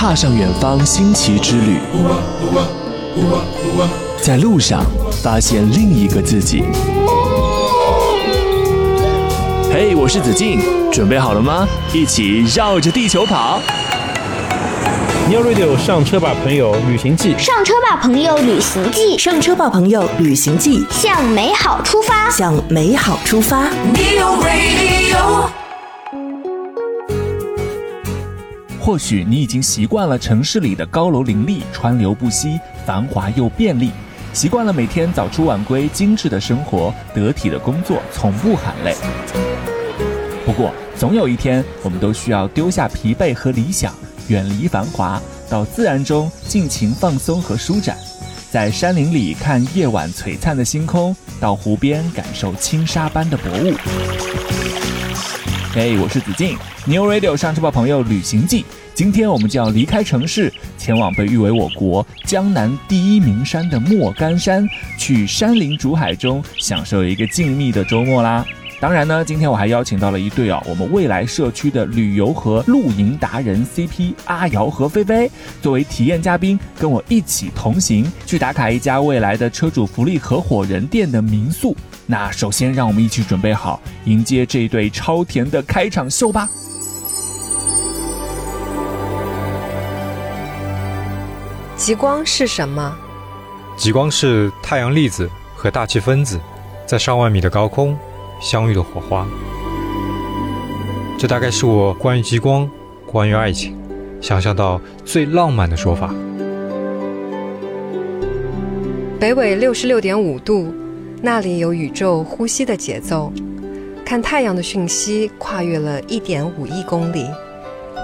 踏上远方新奇之旅，在路上发现另一个自己。嘿，我是子敬，准备好了吗？一起绕着地球跑。New Radio 上车吧，朋友，旅行记。上车吧，朋友，旅行记，上车吧，朋友，旅行记，向美好出发。向美好出发。New Radio。或许你已经习惯了城市里的高楼林立、川流不息、繁华又便利，习惯了每天早出晚归、精致的生活、得体的工作，从不喊累。不过，总有一天，我们都需要丢下疲惫和理想，远离繁华，到自然中尽情放松和舒展。在山林里看夜晚璀璨的星空，到湖边感受轻纱般的薄雾。嘿、我是子敬，New Radio 上车吧朋友旅行记。今天我们就要离开城市，前往被誉为我国江南第一名山的莫干山，去山林竹海中享受一个静谧的周末啦。当然呢，今天我还邀请到了一对啊，我们未来社区的旅游和露营达人 CP 阿瑶和菲菲，作为体验嘉宾，跟我一起同行，去打卡一家未来的车主福利合伙人店的民宿。那首先，让我们一起准备好，迎接这一对超甜的开场秀吧。极光是什么？极光是太阳粒子和大气分子在上万米的高空相遇的火花。这大概是我关于极光、关于爱情想象到最浪漫的说法。北纬六十六点五度，那里有宇宙呼吸的节奏。看太阳的讯息跨越了一点五亿公里，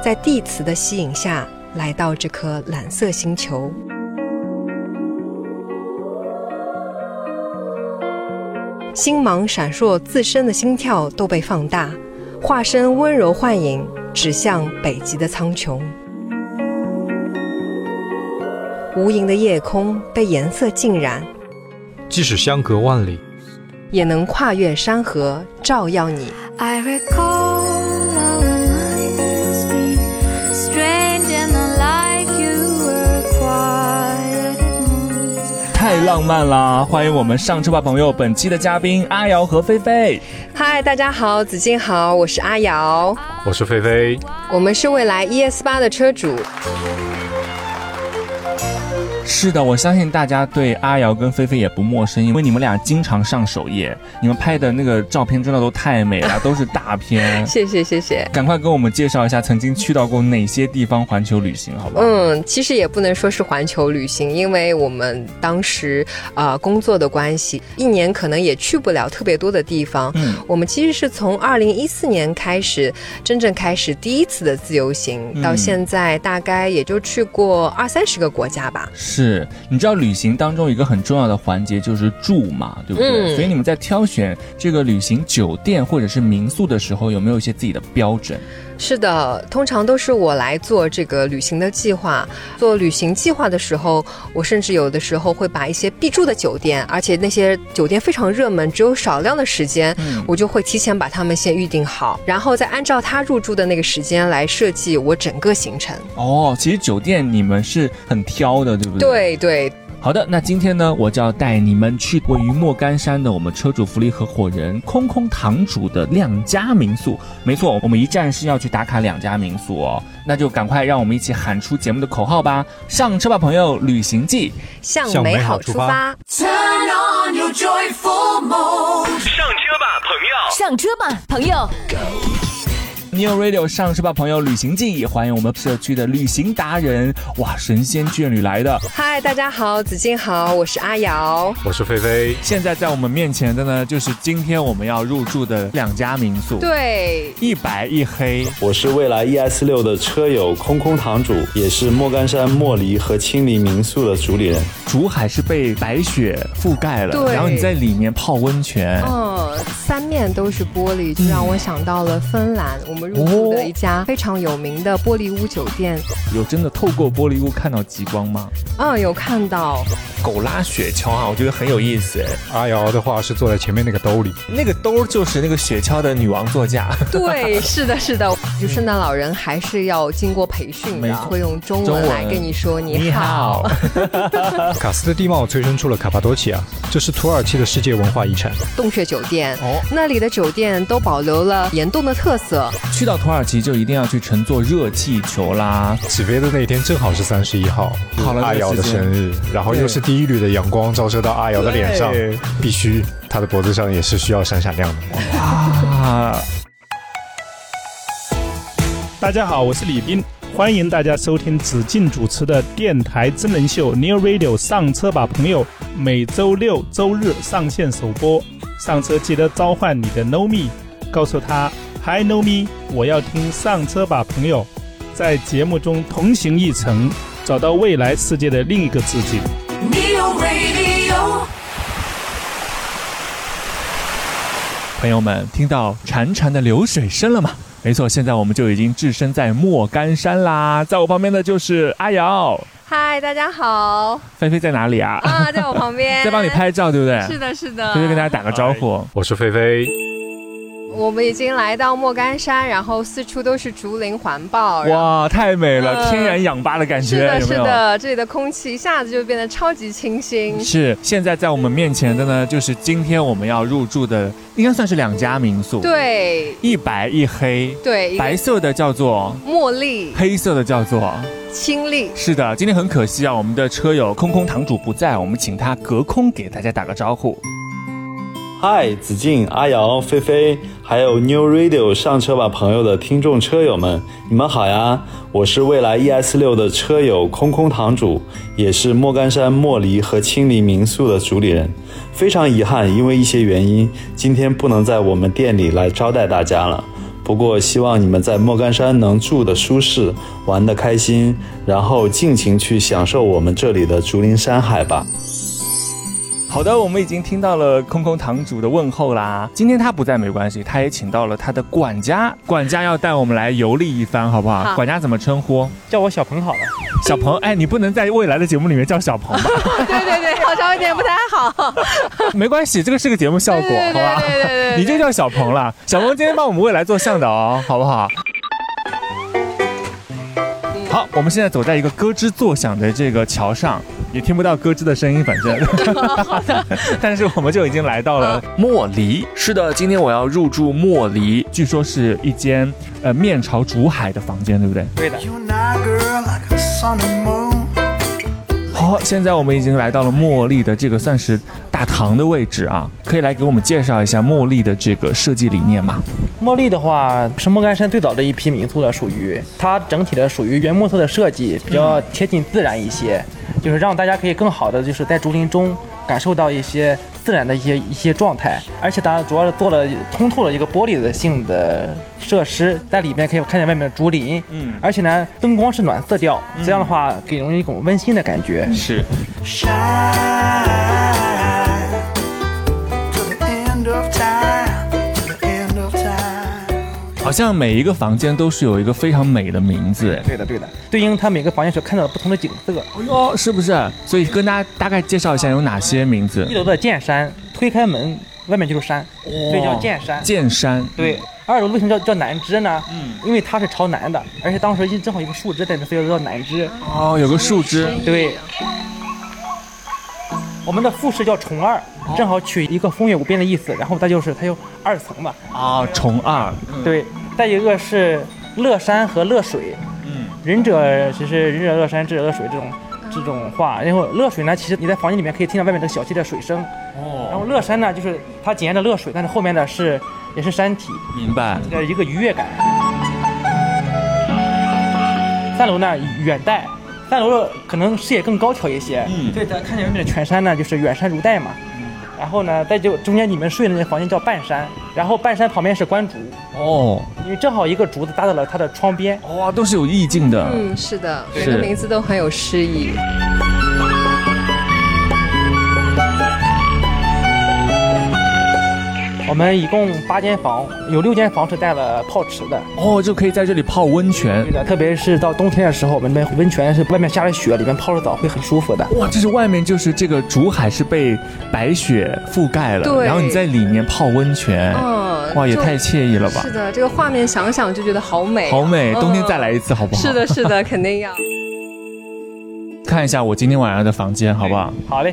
在地磁的吸引下，来到这颗蓝色星球。星芒闪烁，自身的心跳都被放大，化身温柔幻影，指向北极的苍穹。无垠的夜空被颜色浸染，即使相隔万里，也能跨越山河，照耀你。I recall our minds being strange and unlike you were quiet 太浪漫啦！欢迎我们上车吧朋友本期的嘉宾阿瑶和菲菲。嗨，大家好，子静好，我是阿瑶，我是菲菲。我们是未来 ES 八的车主。是的，我相信大家对阿瑶跟菲菲也不陌生，因为你们俩经常上首页，你们拍的那个照片真的都太美了，都是大片。谢谢谢谢。赶快跟我们介绍一下曾经去到过哪些地方环球旅行，好不好？嗯，其实也不能说是环球旅行，因为我们当时啊、呃工作的关系，一年可能也去不了特别多的地方。嗯我们其实是从二零一四年开始，真正开始第一次的自由行，嗯到现在大概也就去过二三十个国家吧。是，你知道旅行当中一个很重要的环节就是住嘛，对不对？嗯所以你们在挑选这个旅行酒店或者是民宿的时候，有没有一些自己的标准？是的，通常都是我来做这个旅行的计划。做旅行计划的时候，我甚至有的时候会把一些必住的酒店，而且那些酒店非常热门，只有少量的时间，我就会提前把它们先预定好，然后再按照他入住的那个时间来设计我整个行程。哦，其实酒店你们是很挑的，对不对？对对，好的，那今天呢，我就要带你们去位于莫干山的我们车主福利合伙人空空堂主的两家民宿。没错，我们一站是要去打卡两家民宿哦，那就赶快让我们一起喊出节目的口号吧！上车吧，朋友，旅行记。向向美美好好出发。Turn on your joyful mode. 上车吧，朋友。New Radio 上市吧，朋友，旅行记，欢迎我们社区的旅行达人，哇，神仙眷侣来的。嗨，大家好，子静好，我是阿瑶。我是菲菲。现在在我们面前的呢，就是今天我们要入住的两家民宿，，对，一白一黑。我是未来 ES 六的车友空空堂主，也是莫干山莫离和青离民宿的主理人。竹海是被白雪覆盖了，对然后你在里面泡温泉。嗯，三面都是玻璃，就让我想到了芬兰。我们入住的一家非常有名的玻璃屋酒店，有真的透过玻璃屋看到极光吗？嗯，有看到。狗拉雪橇啊，我觉得很有意思哎。阿瑶的话是坐在前面那个兜里，那个兜就是那个雪橇的女王座驾。对，是的，是的，就圣诞老人还是要经过培训会用中中文文来跟你说你你好好。卡斯的地貌催生出了卡帕多奇亚，这是土耳其的世界文化遗产。洞穴酒店，哦那里的酒店都保留了岩洞的特色。去到土耳其就一定要去乘坐热气球啦。起飞的那一天正好是三十一号，好了阿瑶的生日，然后又是第一缕的阳光照射到阿瑶的脸上，必须她的脖子上也是需要闪闪亮的。啊，大家好，我是李斌，欢迎大家收听子敬主持的电台真人秀《New Radio 上车吧朋友》，每周六、周日上线首播。上车记得召唤你的 Know Me，告诉他 Hi Know Me，我要听上车吧朋友，在节目中同行一程，找到未来世界的另一个自己。朋友们，听到潺潺的流水声了吗？没错，现在我们就已经置身在莫干山啦。在我旁边的就是阿瑶，嗨，大家好菲菲在哪里啊？啊，在我旁边，在帮你。拍照，对不对？是的，是的。菲菲跟大家打个招呼。我是菲菲，我们已经来到莫干山，然后四处都是竹林环抱。哇，太美了，嗯天然氧吧的感觉，是的，有有？是的，这里的空气一下子就变得超级清新。是，现在在我们面前的呢，就是今天我们要入住的，应该算是两家民宿。，对一白一黑，对，白色的叫做，茉莉、黑色的叫做。清丽。是的，今天很可惜啊，我们的车友空空堂主不在，我们请他隔空给大家打个招呼。嗨，子静、阿瑶、菲菲，还有 New Radio 上车吧朋友的听众车友们，你们好呀！我是蔚来 ES 六的车友空空堂主，也是莫干山莫离和青离民宿的主理人。非常遗憾，因为一些原因，今天不能在我们店里来招待大家了。不过，希望你们在莫干山能住得舒适，玩得开心，然后尽情去享受我们这里的竹林山海吧。好的，我们已经听到了空空堂主的问候啦。今天他不在没关系，他也请到了他的管家，管家要带我们来游历一番，好不好？好管家怎么称呼？叫我小鹏好了。小鹏，哎，你不能在未来的节目里面叫小鹏吧？对对对，好像有点不太好。没关系，这个是个节目效果，对对对好吧？对对对对你就叫小鹏了。小鹏今天帮我们未来做向导哦，好不好？好，我们现在走在一个咯吱作响的这个桥上，也听不到咯吱的声音，反正。好的。但是我们就已经来到了莫离。是的，今天我要入住莫离，据说是一间呃面朝竹海的房间，对不对？对的.好，现在我们已经来到了茉莉的这个算是大堂的位置啊，可以来给我们介绍一下茉莉的这个设计理念吗？茉莉的话是莫干山最早的一批民宿了，属于它整体的属于原木色的设计，比较贴近自然一些，就是让大家可以更好的就是在竹林中感受到一些自然的一些一些状态，而且它主要是做了通透了一个玻璃的性的设施，在里面可以看见外面的竹林，嗯而且呢灯光是暖色调，这样的话给人一种温馨的感觉。是，像每一个房间都是有一个非常美的名字，对的，对的，对应它每个房间所看到的不同的景色。哦，是不是？所以跟大家大概介绍一下有哪些名字一。楼的剑山，推开门外面就是山，所以叫剑山。剑山，对，二楼为什么叫叫南枝呢？嗯，因为它是朝南的，而且当时正好有个树枝在那，所以叫南枝。哦，有个树枝，对，我们的复式叫重二，正好取一个风月无边的意思，然后它就是它有二层嘛。啊，重二，对，再一个是乐山和乐水，嗯，仁者其实仁者乐山，智者乐水这种这种话。然后乐水呢，其实你在房间里面可以听到外面这个小溪的水声。哦。然后哦，乐山呢，就是它紧挨着乐水，但是后面的是也是山体。明白，的一个愉悦感。三楼呢远带，三楼可能视野更高挑一些，嗯。对，咱看见外面的全山呢，就是远山如黛嘛。然后呢，再就中间你们睡的那个房间叫半山，然后半山旁边是观竹，哦，因为正好一个竹子搭到了它的窗边。哇，都是有意境的，嗯，是的，每个名字都很有诗意。我我们一共八间房，有六间房是带了泡池的。哦，就可以在这里泡温泉对。的，特别是到冬天的时候，我们那边温泉是外面下着雪，里面泡着澡会很舒服的。哇，就是外面就是这个竹海是被白雪覆盖了，对然后你在里面泡温泉，嗯，哇，也太惬意了吧是！的，这个画面想想就觉得好美啊、好美，嗯冬天再来一次好不好？是的，是的，肯定要。看一下我今天晚上的房间好不好？好嘞，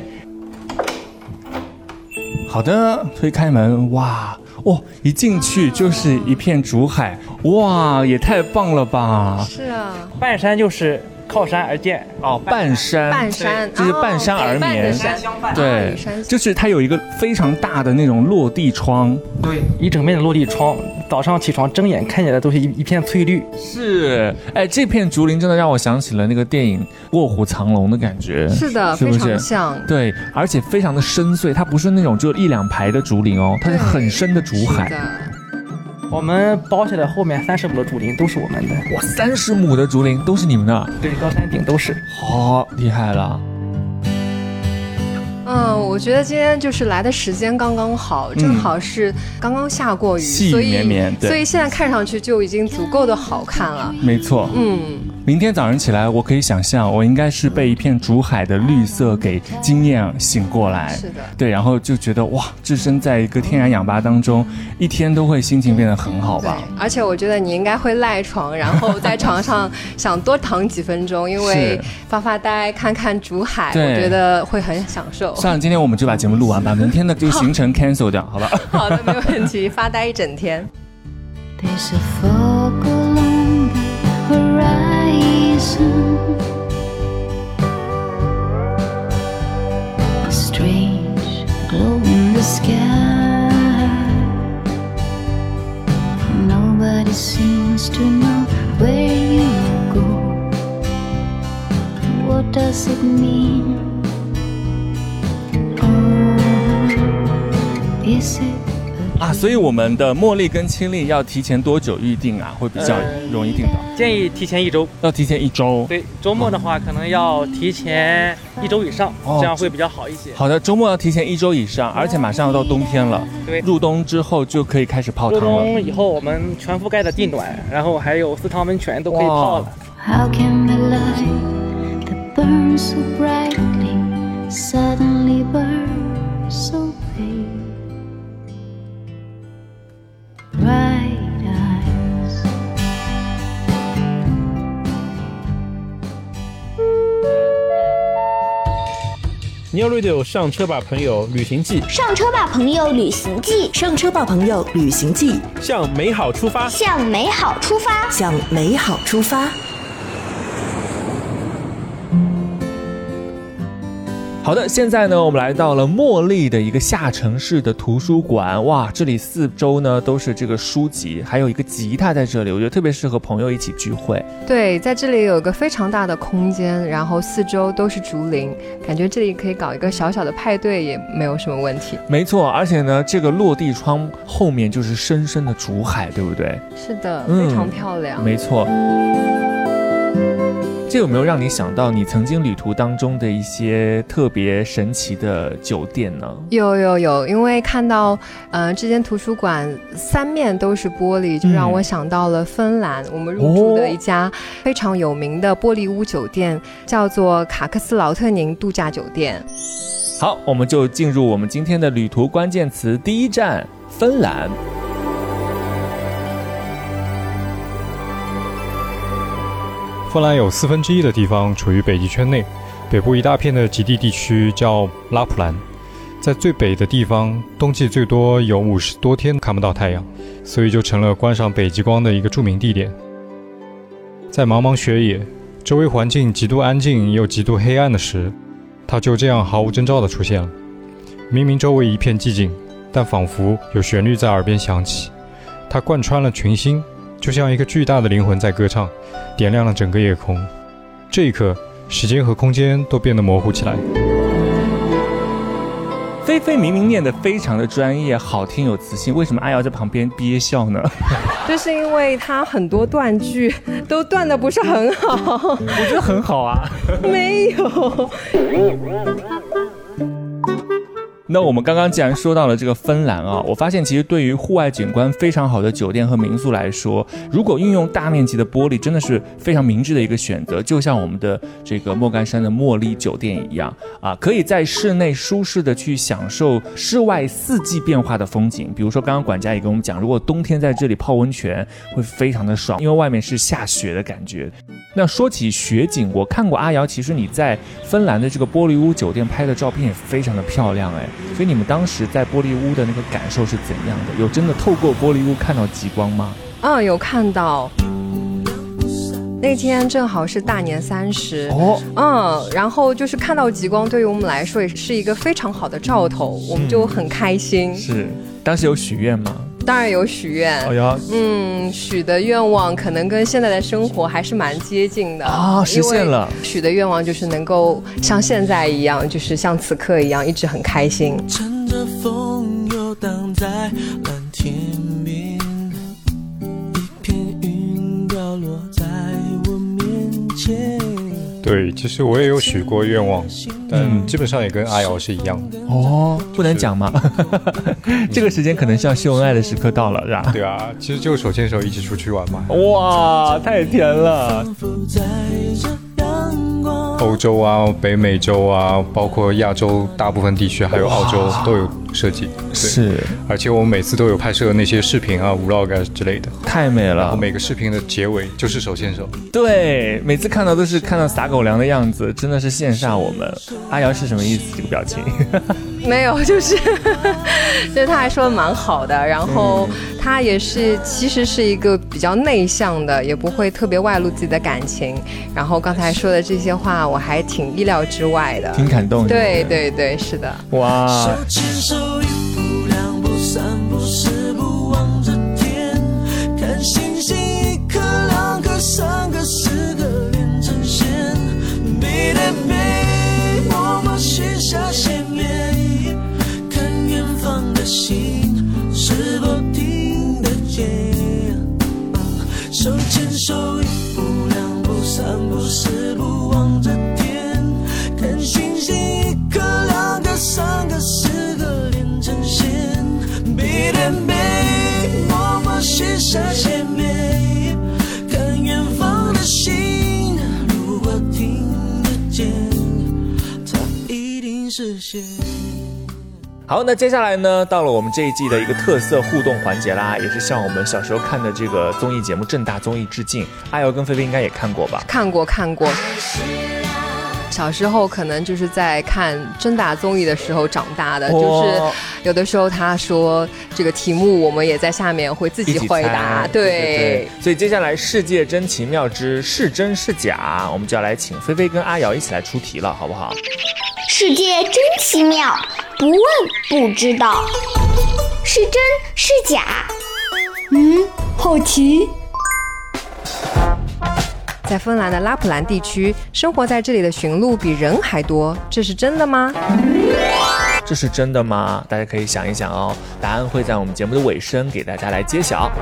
好的，推开门，哇，哦，一进去就是一片竹海，哇，也太棒了吧！是啊，半山就是靠山而建，哦，半山，半山就是半山而眠。对就是它有一个非常大的那种落地窗，对，一整面的落地窗，早上起床睁眼看见的都是一一片翠绿。是，哎，这片竹林真的让我想起了那个电影《卧虎藏龙》的感觉，是的，非是不是？常像。对，而且非常的深邃，它不是那种就一两排的竹林哦，它是很深的竹海。我们包下来后面三十亩的竹林都是我们的，哇，三十亩的竹林都是你们的，对，到山顶都是。好、厉害了！嗯，我觉得今天就是来的时间刚刚好，正好是刚刚下过雨，嗯细雨所以绵绵对所以现在看上去就已经足够的好看了。没错，嗯，明天早上起来，我可以想象，我应该是被一片竹海的绿色给惊艳醒过来。是的对，然后就觉得哇，置身在一个天然氧吧当中，一天都会心情变得很好吧。而且我觉得你应该会赖床，然后在床上想多躺几分钟，因为 发发呆、看看竹海，我觉得会很享受。算了，今天我们就把节目录完把，明天的这个行程 cancel 掉，好吧？好的，没问题，发呆一整天。There's a fog along the horizon. A strange glow in the sky. Nobody seems to know where you go. What does it mean? 啊，所以我们的茉莉跟青丽要提前多久预定啊？会比较容易定到？建议提前一周。要提前一周。对，周末的话可能要提前一周以上，哦这样会比较好一些。好的，周末要提前一周以上，而且马上要到冬天了。对入冬之后就可以开始泡入汤了。冬以后，我们全覆盖的地暖，然后还有私汤温泉都可以泡了。How can the light that burns so brightly suddenly burn so，New Radio 上车吧，朋友，旅行记上车吧，朋友，旅行记，上车吧，朋友，旅行记，向美好出发。向美好出发。向美好出发。好的，现在呢，我们来到了茉莉的一个下城市的图书馆。哇，这里四周呢都是这个书籍，还有一个吉他在这里，我觉得特别适合朋友一起聚会。对，在这里有一个非常大的空间，然后四周都是竹林，感觉这里可以搞一个小小的派对也没有什么问题。没错，而且呢，这个落地窗后面就是深深的竹海，对不对？是的，嗯非常漂亮。没错。这有没有让你想到你曾经旅途当中的一些特别神奇的酒店呢？有有有，因为看到，呃，这间图书馆三面都是玻璃，就让我想到了芬兰。我们入住的一家非常有名的玻璃屋酒店，叫做卡克斯劳特宁度假酒店。好，我们就进入我们今天的旅途关键词第一站——芬兰。芬兰有四分之一的地方处于北极圈内，北部一大片的极地地区叫拉普兰，在最北的地方，冬季最多有五十多天看不到太阳，所以就成了观赏北极光的一个著名地点。在茫茫雪野，周围环境极度安静又极度黑暗的时，它就这样毫无征兆地出现了。明明周围一片寂静，但仿佛有旋律在耳边响起，它贯穿了群星，就像一个巨大的灵魂在歌唱。点亮了整个夜空。这一刻，时间和空间都变得模糊起来。菲菲明明念得非常的专业、好听、有磁性，为什么阿瑶在旁边憋笑呢？就是因为他很多断句都断的不是很好，我觉得很好啊。没有。那我们刚刚既然说到了这个芬兰啊，我发现其实对于户外景观非常好的酒店和民宿来说，如果运用大面积的玻璃，真的是非常明智的一个选择。就像我们的这个莫干山的茉莉酒店一样啊，可以在室内舒适的去享受室外四季变化的风景。比如说刚刚管家也跟我们讲，如果冬天在这里泡温泉会非常的爽，因为外面是下雪的感觉。那说起雪景，我看过阿瑶，其实你在芬兰的这个玻璃屋酒店拍的照片也非常的漂亮哎，所以你们当时在玻璃屋的那个感受是怎样的？有真的透过玻璃屋看到极光吗？嗯，有看到。那天正好是大年三十哦，嗯，然后就是看到极光，对于我们来说也是一个非常好的兆头，我们就很开心。是，当时有许愿吗？当然有许愿。哎呀，嗯，许的愿望可能跟现在的生活还是蛮接近的啊，实现了。许的愿望就是能够像现在一样，就是像此刻一样，一直很开心。乘着风游荡在蓝天对，其实我也有许过愿望，但基本上也跟阿瑶是一样的。哦，不能讲吗？这个时间可能是要秀恩爱的时刻到了，是吧？对啊，其实就手牵手一起出去玩嘛。哇，太甜了！欧洲啊，北美洲啊，包括亚洲大部分地区，还有澳洲都有设计。对是，而且我们每次都有拍摄那些视频啊、vlog 啊之类的。太美然后了。每个视频的结尾就是手牵手。对，每次看到都是看到撒狗粮的样子，真的是羡煞我们。阿瑶是什么意思？这个表情？没有，就是，就是他还说的蛮好的，然后他也是其实是一个比较内向的，也不会特别外露自己的感情。然后刚才说的这些话，我还挺意料之外的。挺感动的。对对对，是的。哇手，牵手，一步两步三步四步望着天，看星星一颗两颗三个四个连成线，的星是否听得见。手牵手，一步两步三步四步望着天，看星星一颗两个三个四个连成线，背对背，默默许下心愿，看远方的星，如果听得见，它一定实现。好，那接下来呢，到了我们这一季的一个特色互动环节啦，也是向我们小时候看的这个综艺节目《正大综艺》致敬。阿瑶跟菲菲应该也看过吧？看过看过。小时候可能就是在看正大综艺的时候长大的，就是有的时候他说这个题目，我们也在下面会自己回答。对。所以接下来《世界真奇妙之是真是假》，我们就要来请菲菲跟阿瑶一起来出题了，好不好？世界真奇妙，不问不知道，是真是假？嗯，好奇。在芬兰的拉普兰地区，生活在这里的驯鹿比人还多，这是真的吗？这是真的吗？大家可以想一想哦，答案会在我们节目的尾声给大家来揭晓。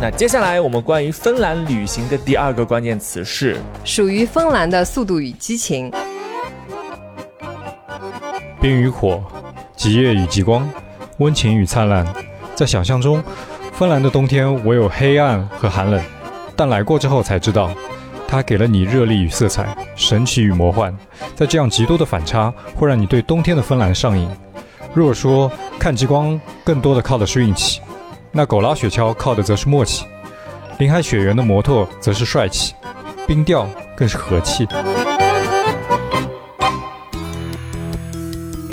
那接下来我们关于芬兰旅行的第二个关键词是属于芬兰的《速度与激情》。冰与火，极夜与极光，温情与灿烂。在想象中，芬兰的冬天唯有黑暗和寒冷，但来过之后才知道，它给了你热力与色彩，神奇与魔幻。在这样极多的反差，会让你对冬天的芬兰上瘾。如果说看极光更多的靠的是运气，那狗拉雪橇靠的则是默契，林海雪原的摩托则是帅气，冰钓更是和气。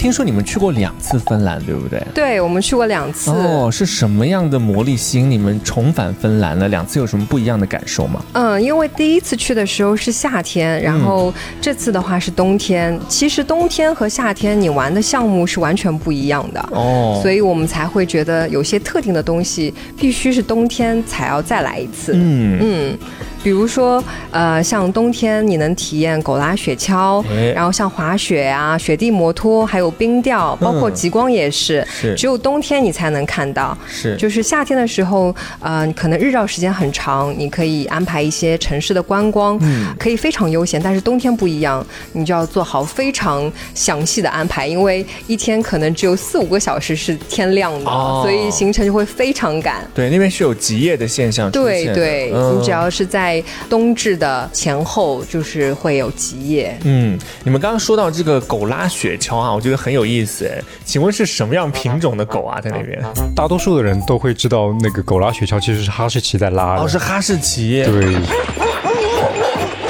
听说你们去过两次芬兰，对不对？对，我们去过两次。哦，是什么样的魔力吸引你们重返芬兰呢？两次有什么不一样的感受吗？嗯，因为第一次去的时候是夏天，然后这次的话是冬天。其实冬天和夏天你玩的项目是完全不一样的，哦，所以我们才会觉得有些特定的东西必须是冬天才要再来一次。嗯，嗯，比如说，呃，像冬天你能体验狗拉雪橇，哎然后像滑雪啊、雪地摩托，还有冰钓，包括嗯极光也是，是只有冬天你才能看到。是就是夏天的时候，呃，可能日照时间很长，你可以安排一些城市的观光，嗯可以非常悠闲。但是冬天不一样，你就要做好非常详细的安排，因为一天可能只有四五个小时是天亮的，哦所以行程就会非常赶。对，那边是有极夜的现象。对对，嗯你只要是在冬至的前后，就是会有极夜。嗯，你们刚刚说到这个狗拉雪橇啊，我觉得很有意思哎。请问是什么样品种的狗啊，在那边？大多数的人都会知道，那个狗拉雪橇其实是哈士奇在拉的。哦，是哈士奇。对，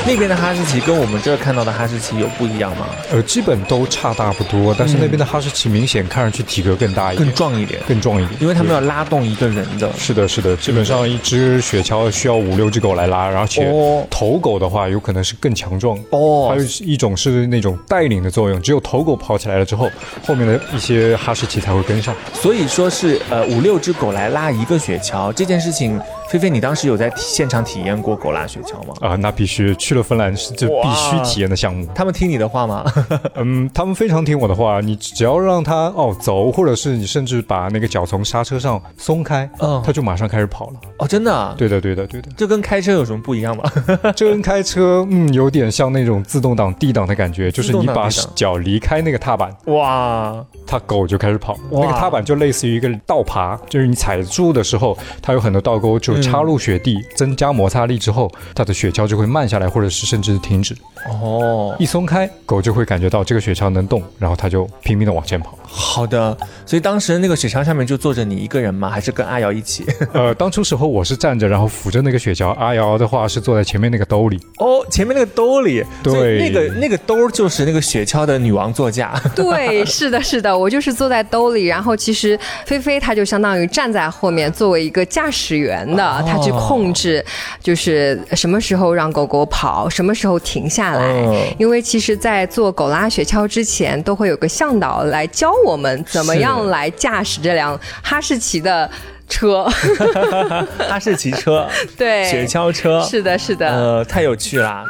那边的哈士奇跟我们这儿看到的哈士奇有不一样吗？呃，基本都差大不多，但是那边的哈士奇明显看上去体格更大一点，更壮一点，更壮一点，因为他们要拉动一个人的。是的，是的，基本上一只雪橇需要五六只狗来拉，而且哦头狗的话有可能是更强壮。哦还有一种是那种带领的作用，只有头狗跑起来了之后，后面的一些哈士奇才会跟上。所以说是呃五六只狗来拉一个雪橇这件事情，菲菲你当时有在现场体验过狗拉雪橇吗？啊、那必须去了芬兰是这必须体验的项目。他们听你的话吗？嗯，他们非常听我的话，你只要让他哦走，或者是你甚至把那个脚从刹车上松开，嗯他就马上开始跑了。哦，真的啊？对的，对的，对的。这跟开车有什么不一样吗？这跟开车，嗯，有点像那种自动挡、D 档的感觉，就是你把脚离开那个踏板，哇，它狗就开始跑。那个踏板就类似于一个倒爬，就是你踩住的时候，它有很多倒钩，就插入雪地，增加摩擦力之后，它的雪橇就会慢下来，或者是甚至停止。哦，一松开，狗就会感觉到这个雪橇能动，然后它就拼命的往前跑。好的。所以当时那个雪橇上面就坐着你一个人吗？还是跟阿瑶一起？呃，当初时候我是站着，然后扶着那个雪橇，阿瑶的话是坐在前面那个兜里。哦，前面那个兜里，对那个那个兜就是那个雪橇的女王座驾。对，是的，是的，我就是坐在兜里，然后其实菲菲她就相当于站在后面，作为一个驾驶员的，哦她去控制，就是什么时候让狗狗跑，什么时候停下来。嗯因为其实，在做狗拉雪橇之前，都会有个向导来教我们怎么样来驾驶这辆哈士奇的车。哈士奇车、对，雪橇车，是的，是的。呃，太有趣啦！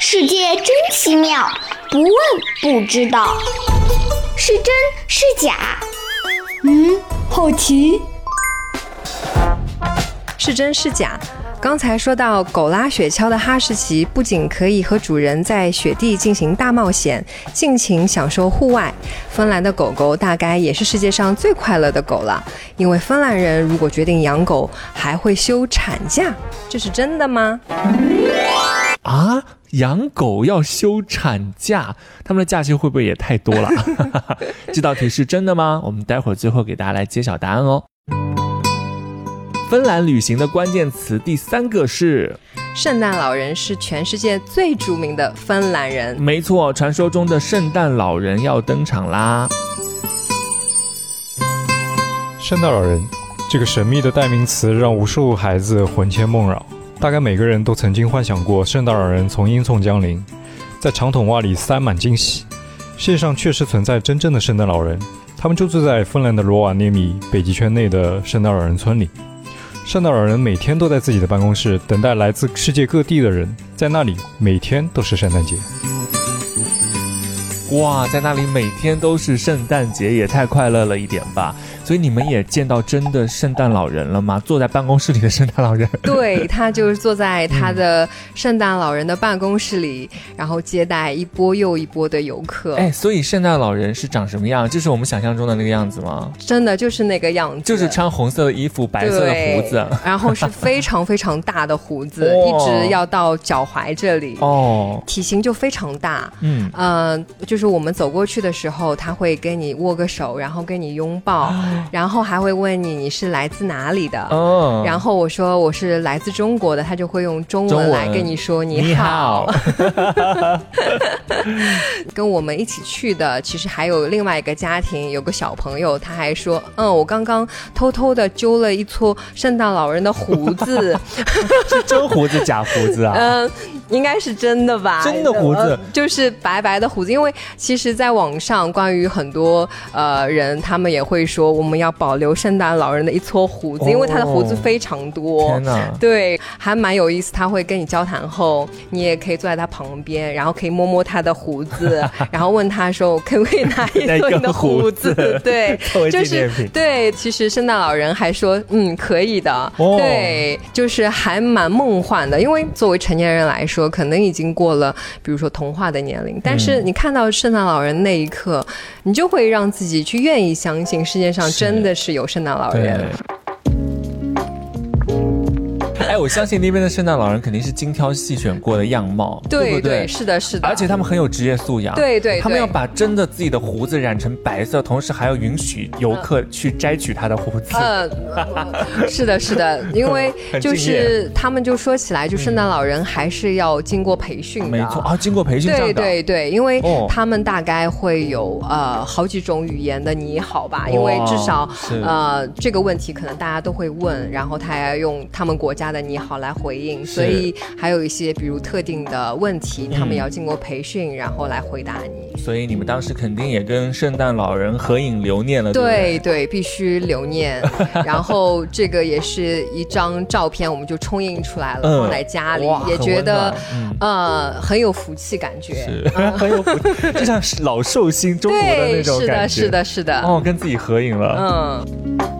世界真奇妙，不问不知道，是真是假？嗯，好奇。是真是假？刚才说到狗拉雪橇的哈士奇，不仅可以和主人在雪地进行大冒险，尽情享受户外。芬兰的狗狗大概也是世界上最快乐的狗了，因为芬兰人如果决定养狗，还会休产假，这是真的吗？啊，养狗要休产假，他们的假期会不会也太多了？这道题是真的吗？我们待会儿最后给大家来揭晓答案哦。芬兰旅行的关键词第三个是，圣诞老人是全世界最著名的芬兰人。没错，传说中的圣诞老人要登场啦。圣诞老人这个神秘的代名词让无数孩子魂牵梦绕。大概每个人都曾经幻想过圣诞老人从阴忪降临，在长筒袜里塞满惊喜。世界上确实存在真正的圣诞老人，他们就住在芬兰的罗瓦涅米北极圈内的圣诞老人村里。圣诞老人每天都在自己的办公室等待来自世界各地的人，在那里每天都是圣诞节。哇，在那里每天都是圣诞节，也太快乐了一点吧！所以你们也见到真的圣诞老人了吗？坐在办公室里的圣诞老人。对他就是坐在他的圣诞老人的办公室里，然后接待一波又一波的游客。哎，所以圣诞老人是长什么样？就是我们想象中的那个样子吗？真的就是那个样子，就是穿红色的衣服，白色的胡子，然后是非常非常大的胡子，哦一直要到脚踝这里。哦，体型就非常大，嗯，呃，就是我们走过去的时候，他会跟你握个手，然后跟你拥抱，然后还会问你你是来自哪里的，哦，然后我说我是来自中国的，他就会用中中文文来跟你说你。好。跟我们一起去的，其实还有另外一个家庭，有个小朋友，他还说，嗯，我刚刚偷偷的揪了一撮圣诞老人的胡子，是真胡子假胡子啊？嗯，应该是真的吧？真的胡子呃就是白白的胡子。因为其实，在网上关于很多呃人，他们也会说我们要保留圣诞老人的一撮胡子，哦因为他的胡子非常多。天哪！对，还蛮有意思。他会跟你交谈后，你也可以坐在他旁边，然后可以摸摸他的胡子，然后问他说：“我可不可以拿一撮你的胡胡子子？”对，就是对。其实圣诞老人还说：“嗯，可以的。哦对，就是还蛮梦幻的。因为作为成年人来说，可能已经过了，比如说童话的年龄，但是你看到圣诞老人那一刻，你就会让自己去愿意相信世界上真的是有圣诞老人。。哎，我相信那边的圣诞老人肯定是精挑细选过的样貌，对不对？是的，是的。而且他们很有职业素养，对对对他们要把真的自己的胡子染成白色，同时还要允许游客去摘取他的胡子。呃，是的，是的，因为就是他们就说起来，就圣诞老人还是要经过培训的，没错啊，经过培训对，对对，因为哦他们大概会有呃好几种语言的你好吧，因为至少呃这个问题可能大家都会问，然后他还要用他们国家的你好来回应，所以还有一些比如特定的问题，他们也要经过培训，然后来回答你。所以你们当时肯定也跟圣诞老人合影留念了，对不对对，必须留念。然后这个也是一张照片，我们就冲印出来了，嗯放在家里，也觉得呃很有福气感觉。是很有福气，就像是老寿星中国的那对，是的，种感觉，是的，是的。哦，跟自己合影了，嗯。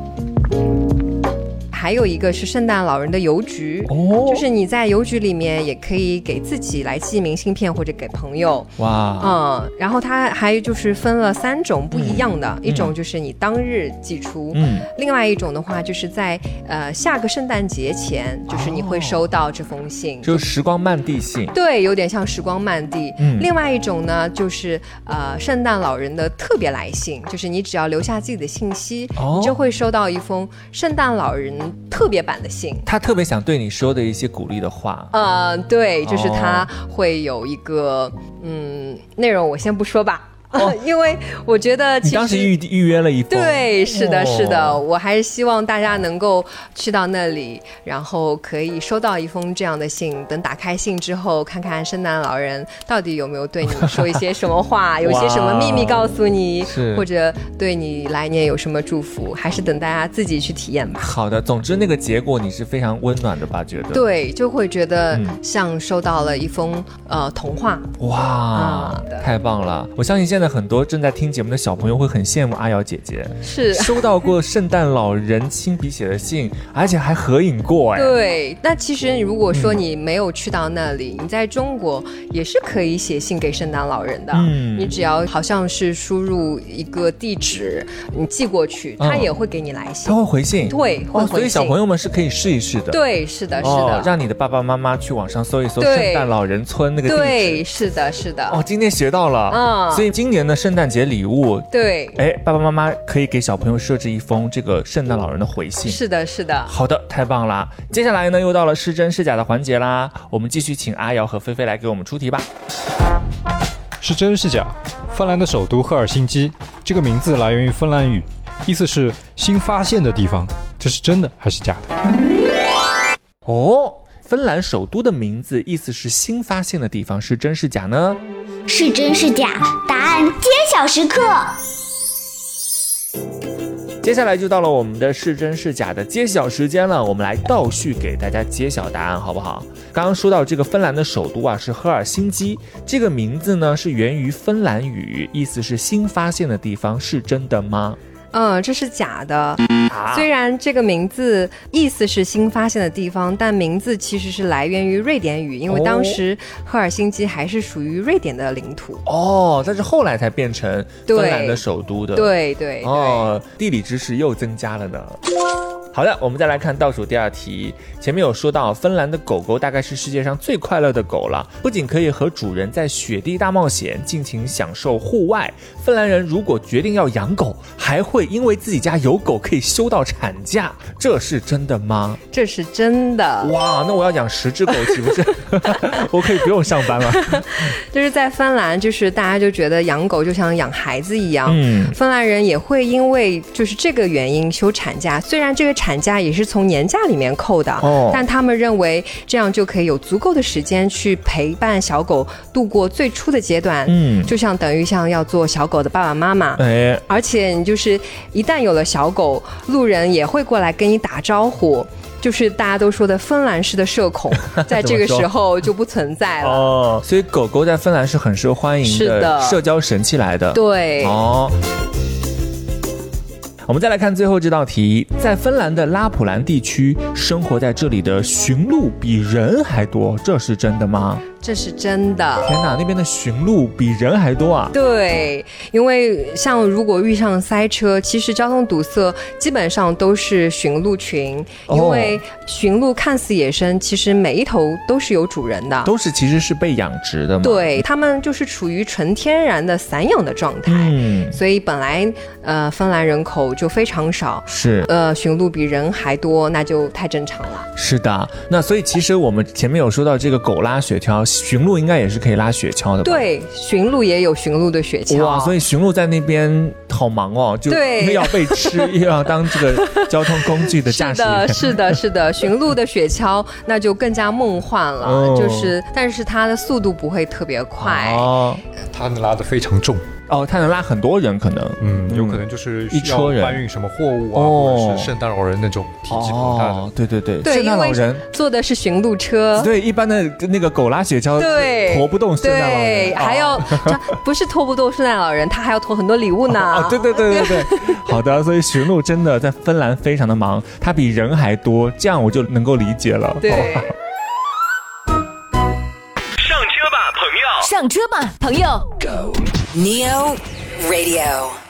还有一个是圣诞老人的邮局，哦。就是你在邮局里面也可以给自己来寄明信片或者给朋友，哇，嗯，然后它还就是分了三种不一样的，一种就是你当日寄出，嗯。另外一种的话就是在呃下个圣诞节前，就是你会收到这封信，就时光慢递信，对，有点像时光慢递。嗯。另外一种呢，就是呃圣诞老人的特别来信，就是你只要留下自己的信息，哦。你就会收到一封圣诞老人特别版的信。他特别想对你说的一些鼓励的话，呃，对，就是它哦会有一个嗯内容，我先不说吧。因为我觉得其实当时预预约了一封，对，是的，是的，哦我还是希望大家能够去到那里，然后可以收到一封这样的信。等打开信之后，看看圣诞老人到底有没有对你说一些什么话，有些什么秘密告诉你，或者对你来年有什么祝福，还是等大家自己去体验吧。好的，总之那个结果你是非常温暖的吧？觉得，对，就会觉得嗯像收到了一封呃童话。哇啊，太棒了！我相信现在很多正在听节目的小朋友会很羡慕阿瑶姐姐，是。收到过圣诞老人亲笔写的信，而且还合影过，哎，对，那其实如果说嗯。你没有去到那里，你在中国也是可以写信给圣诞老人的。嗯。你只要好像是输入一个地址，你寄过去，嗯。他也会给你来信。他会回信，对，会哦，回所以小朋友们是可以试一试的，。对，是的，是哦的，，让你的爸爸妈妈去网上搜一搜圣诞老人村那个地址。对，是的，是的，哦，今天学到了，嗯。所以今年的圣诞节礼物，对，哎，爸爸妈妈可以给小朋友设置一封这个圣诞老人的回信。是的，是的。好的，太棒啦！接下来呢，又到了是真是假的环节啦，我们继续请阿瑶和菲菲来给我们出题吧。是真是假？芬兰的首都赫尔辛基这个名字来源于芬兰语，意思是新发现的地方。这是真的还是假的？哦，芬兰首都的名字意思是新发现的地方，是真是假呢？是真是假？答案揭晓时刻。接下来就到了我们的是真是假的揭晓时间了，我们来倒序给大家揭晓答案，好不好？刚刚说到这个芬兰的首都啊是赫尔辛基，这个名字呢是源于芬兰语，意思是新发现的地方，是真的吗？嗯，这是假的。啊虽然这个名字意思是新发现的地方，但名字其实是来源于瑞典语，因为当时赫尔辛基还是属于瑞典的领土。哦，但是后来才变成芬兰的首都的。对对对，哦，地理知识又增加了呢。好的，我们再来看倒数第二题。前面有说到，芬兰的狗狗大概是世界上最快乐的狗了，不仅可以和主人在雪地大冒险，尽情享受户外。芬兰人如果决定要养狗，还会因为自己家有狗可以休到产假，这是真的吗？这是真的。哇，那我要养十只狗岂不是？我可以不用上班了。就是在芬兰，就是大家就觉得养狗就像养孩子一样。嗯芬兰人也会因为就是这个原因休产假，虽然这个产产假也是从年假里面扣的，哦但他们认为这样就可以有足够的时间去陪伴小狗度过最初的阶段，嗯就像等于像要做小狗的爸爸妈妈。哎，而且你就是一旦有了小狗，路人也会过来跟你打招呼，就是大家都说的芬兰式的社恐，在这个时候就不存在了。哦，所以狗狗在芬兰是很受欢迎是的的社交神器来的。对，哦。我们再来看最后这道题，在芬兰的拉普兰地区，生活在这里的驯鹿比人还多，这是真的吗？这是真的。天哪，那边的驯鹿比人还多啊！对，因为像如果遇上塞车，其实交通堵塞基本上都是驯鹿群，哦因为驯鹿看似野生，其实每一头都是有主人的。都是其实是被养殖的嘛。，对，它们就是处于纯天然的散养的状态，嗯，所以本来呃芬兰人口就非常少，是呃驯鹿比人还多，那就太正常了。是的。那所以其实我们前面有说到这个狗拉雪橇，驯鹿应该也是可以拉雪橇的吧？。对，驯鹿也有驯鹿的雪橇，哇，所以驯鹿在那边好忙哦，就对又要被吃，又要当这个交通工具的驾驶员 是的，。是的，是的，驯鹿的雪橇那就更加梦幻了，哦就是，但是它的速度不会特别快。哦它能拉的非常重，哦，他能拉很多人，可能嗯，有可能就是一车人搬运什么货物啊，哦或者是圣诞老人那种体积庞大的。哦，对对对，圣诞老人。坐的是巡路车。对，一般的那个狗拉雪橇，对，驮不动圣诞老人，对，还要 不是拖不动圣诞老人，他还要驮很多礼物呢。哦，对对对对对，好的，所以巡路真的在芬兰非常的忙，它比人还多，这样我就能够理解了。对。上车吧，朋友。Neo Radio。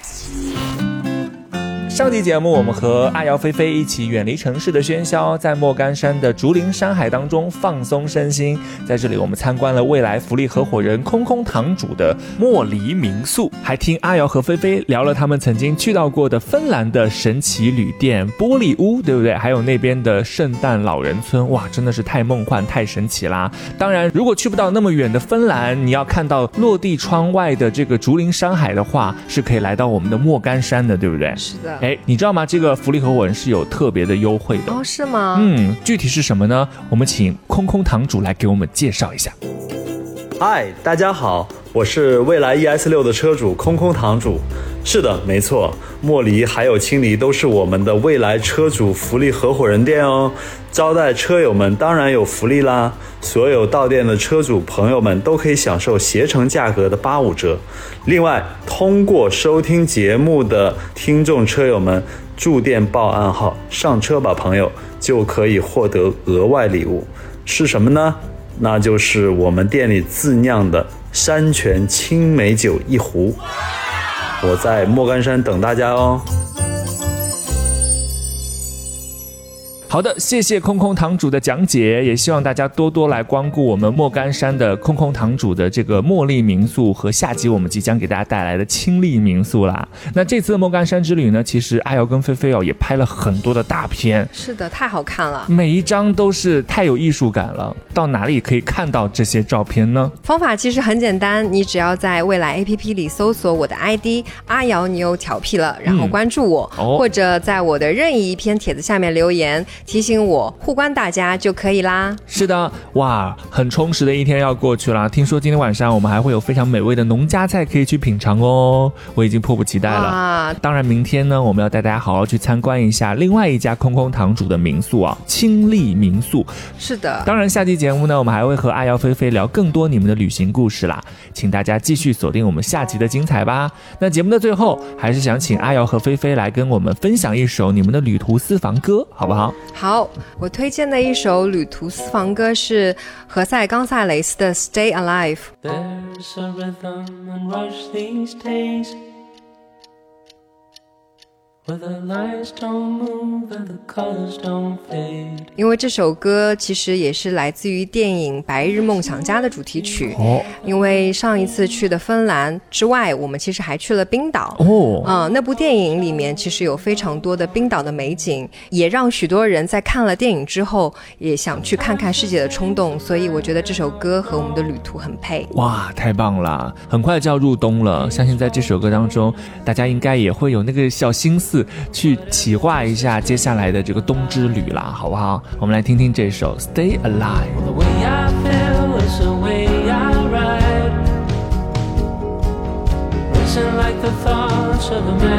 上期节目，我们和阿瑶、菲菲一起远离城市的喧嚣，在莫干山的竹林山海当中放松身心。在这里，我们参观了未来福利合伙人空空堂主的莫离民宿，还听阿瑶和菲菲聊了他们曾经去到过的芬兰的神奇旅店玻璃屋，对不对？还有那边的圣诞老人村，哇，真的是太梦幻、太神奇啦！当然，如果去不到那么远的芬兰，你要看到落地窗外的这个竹林山海的话，是可以来到我们的莫干山的，对不对？是的。哎，你知道吗？这个福利合伙人是有特别的优惠的。哦，是吗？嗯，具体是什么呢？我们请空空堂主来给我们介绍一下。嗨，大家好，我是蔚来 ES 六的车主空空堂主。是的，没错，莫离还有青离都是我们的未来车主福利合伙人店哦。招待车友们当然有福利啦，所有到店的车主朋友们都可以享受携程价格的八五折。另外，通过收听节目的听众车友们驻店报暗号“上车吧，朋友”，就可以获得额外礼物，是什么呢？那就是我们店里自酿的山泉青梅酒一壶。我在莫干山等大家哦。好的，谢谢空空堂主的讲解，也希望大家多多来光顾我们莫干山的空空堂主的这个茉莉民宿和下集我们即将给大家带来的清丽民宿啦。那这次的莫干山之旅呢，其实阿瑶跟菲菲哦也拍了很多的大片，是的，太好看了。每一张都是太有艺术感了。到哪里可以看到这些照片呢？方法其实很简单，你只要在未来 APP 里搜索我的 ID 阿瑶你又调皮了，然后关注我，哦或者在我的任意一篇帖子下面留言提醒我互关大家就可以啦。是的，哇，很充实的一天要过去了。听说今天晚上我们还会有非常美味的农家菜可以去品尝哦，我已经迫不及待了。啊，当然，明天呢，我们要带大家好好去参观一下另外一家空空堂主的民宿啊，清丽民宿。是的，当然，下期节目呢，我们还会和阿瑶、菲菲聊更多你们的旅行故事啦，请大家继续锁定我们下集的精彩吧。那节目的最后，还是想请阿瑶和菲菲来跟我们分享一首你们的旅途私房歌，好不好？好，我推荐的一首旅途私房歌是何塞·冈萨雷斯的《Stay Alive》。因为这首歌其实也是来自于电影《白日梦想家》的主题曲。哦因为上一次去的芬兰之外，我们其实还去了冰岛。哦，嗯，那部电影里面其实有非常多的冰岛的美景，也让许多人在看了电影之后也想去看看世界的冲动。所以我觉得这首歌和我们的旅途很配。哇，太棒了！很快就要入冬了，相信在这首歌当中，大家应该也会有那个小心思去企划一下接下来的这个冬之旅啦，好不好？我们来听听这首《Stay Alive》。Like the thoughts of a man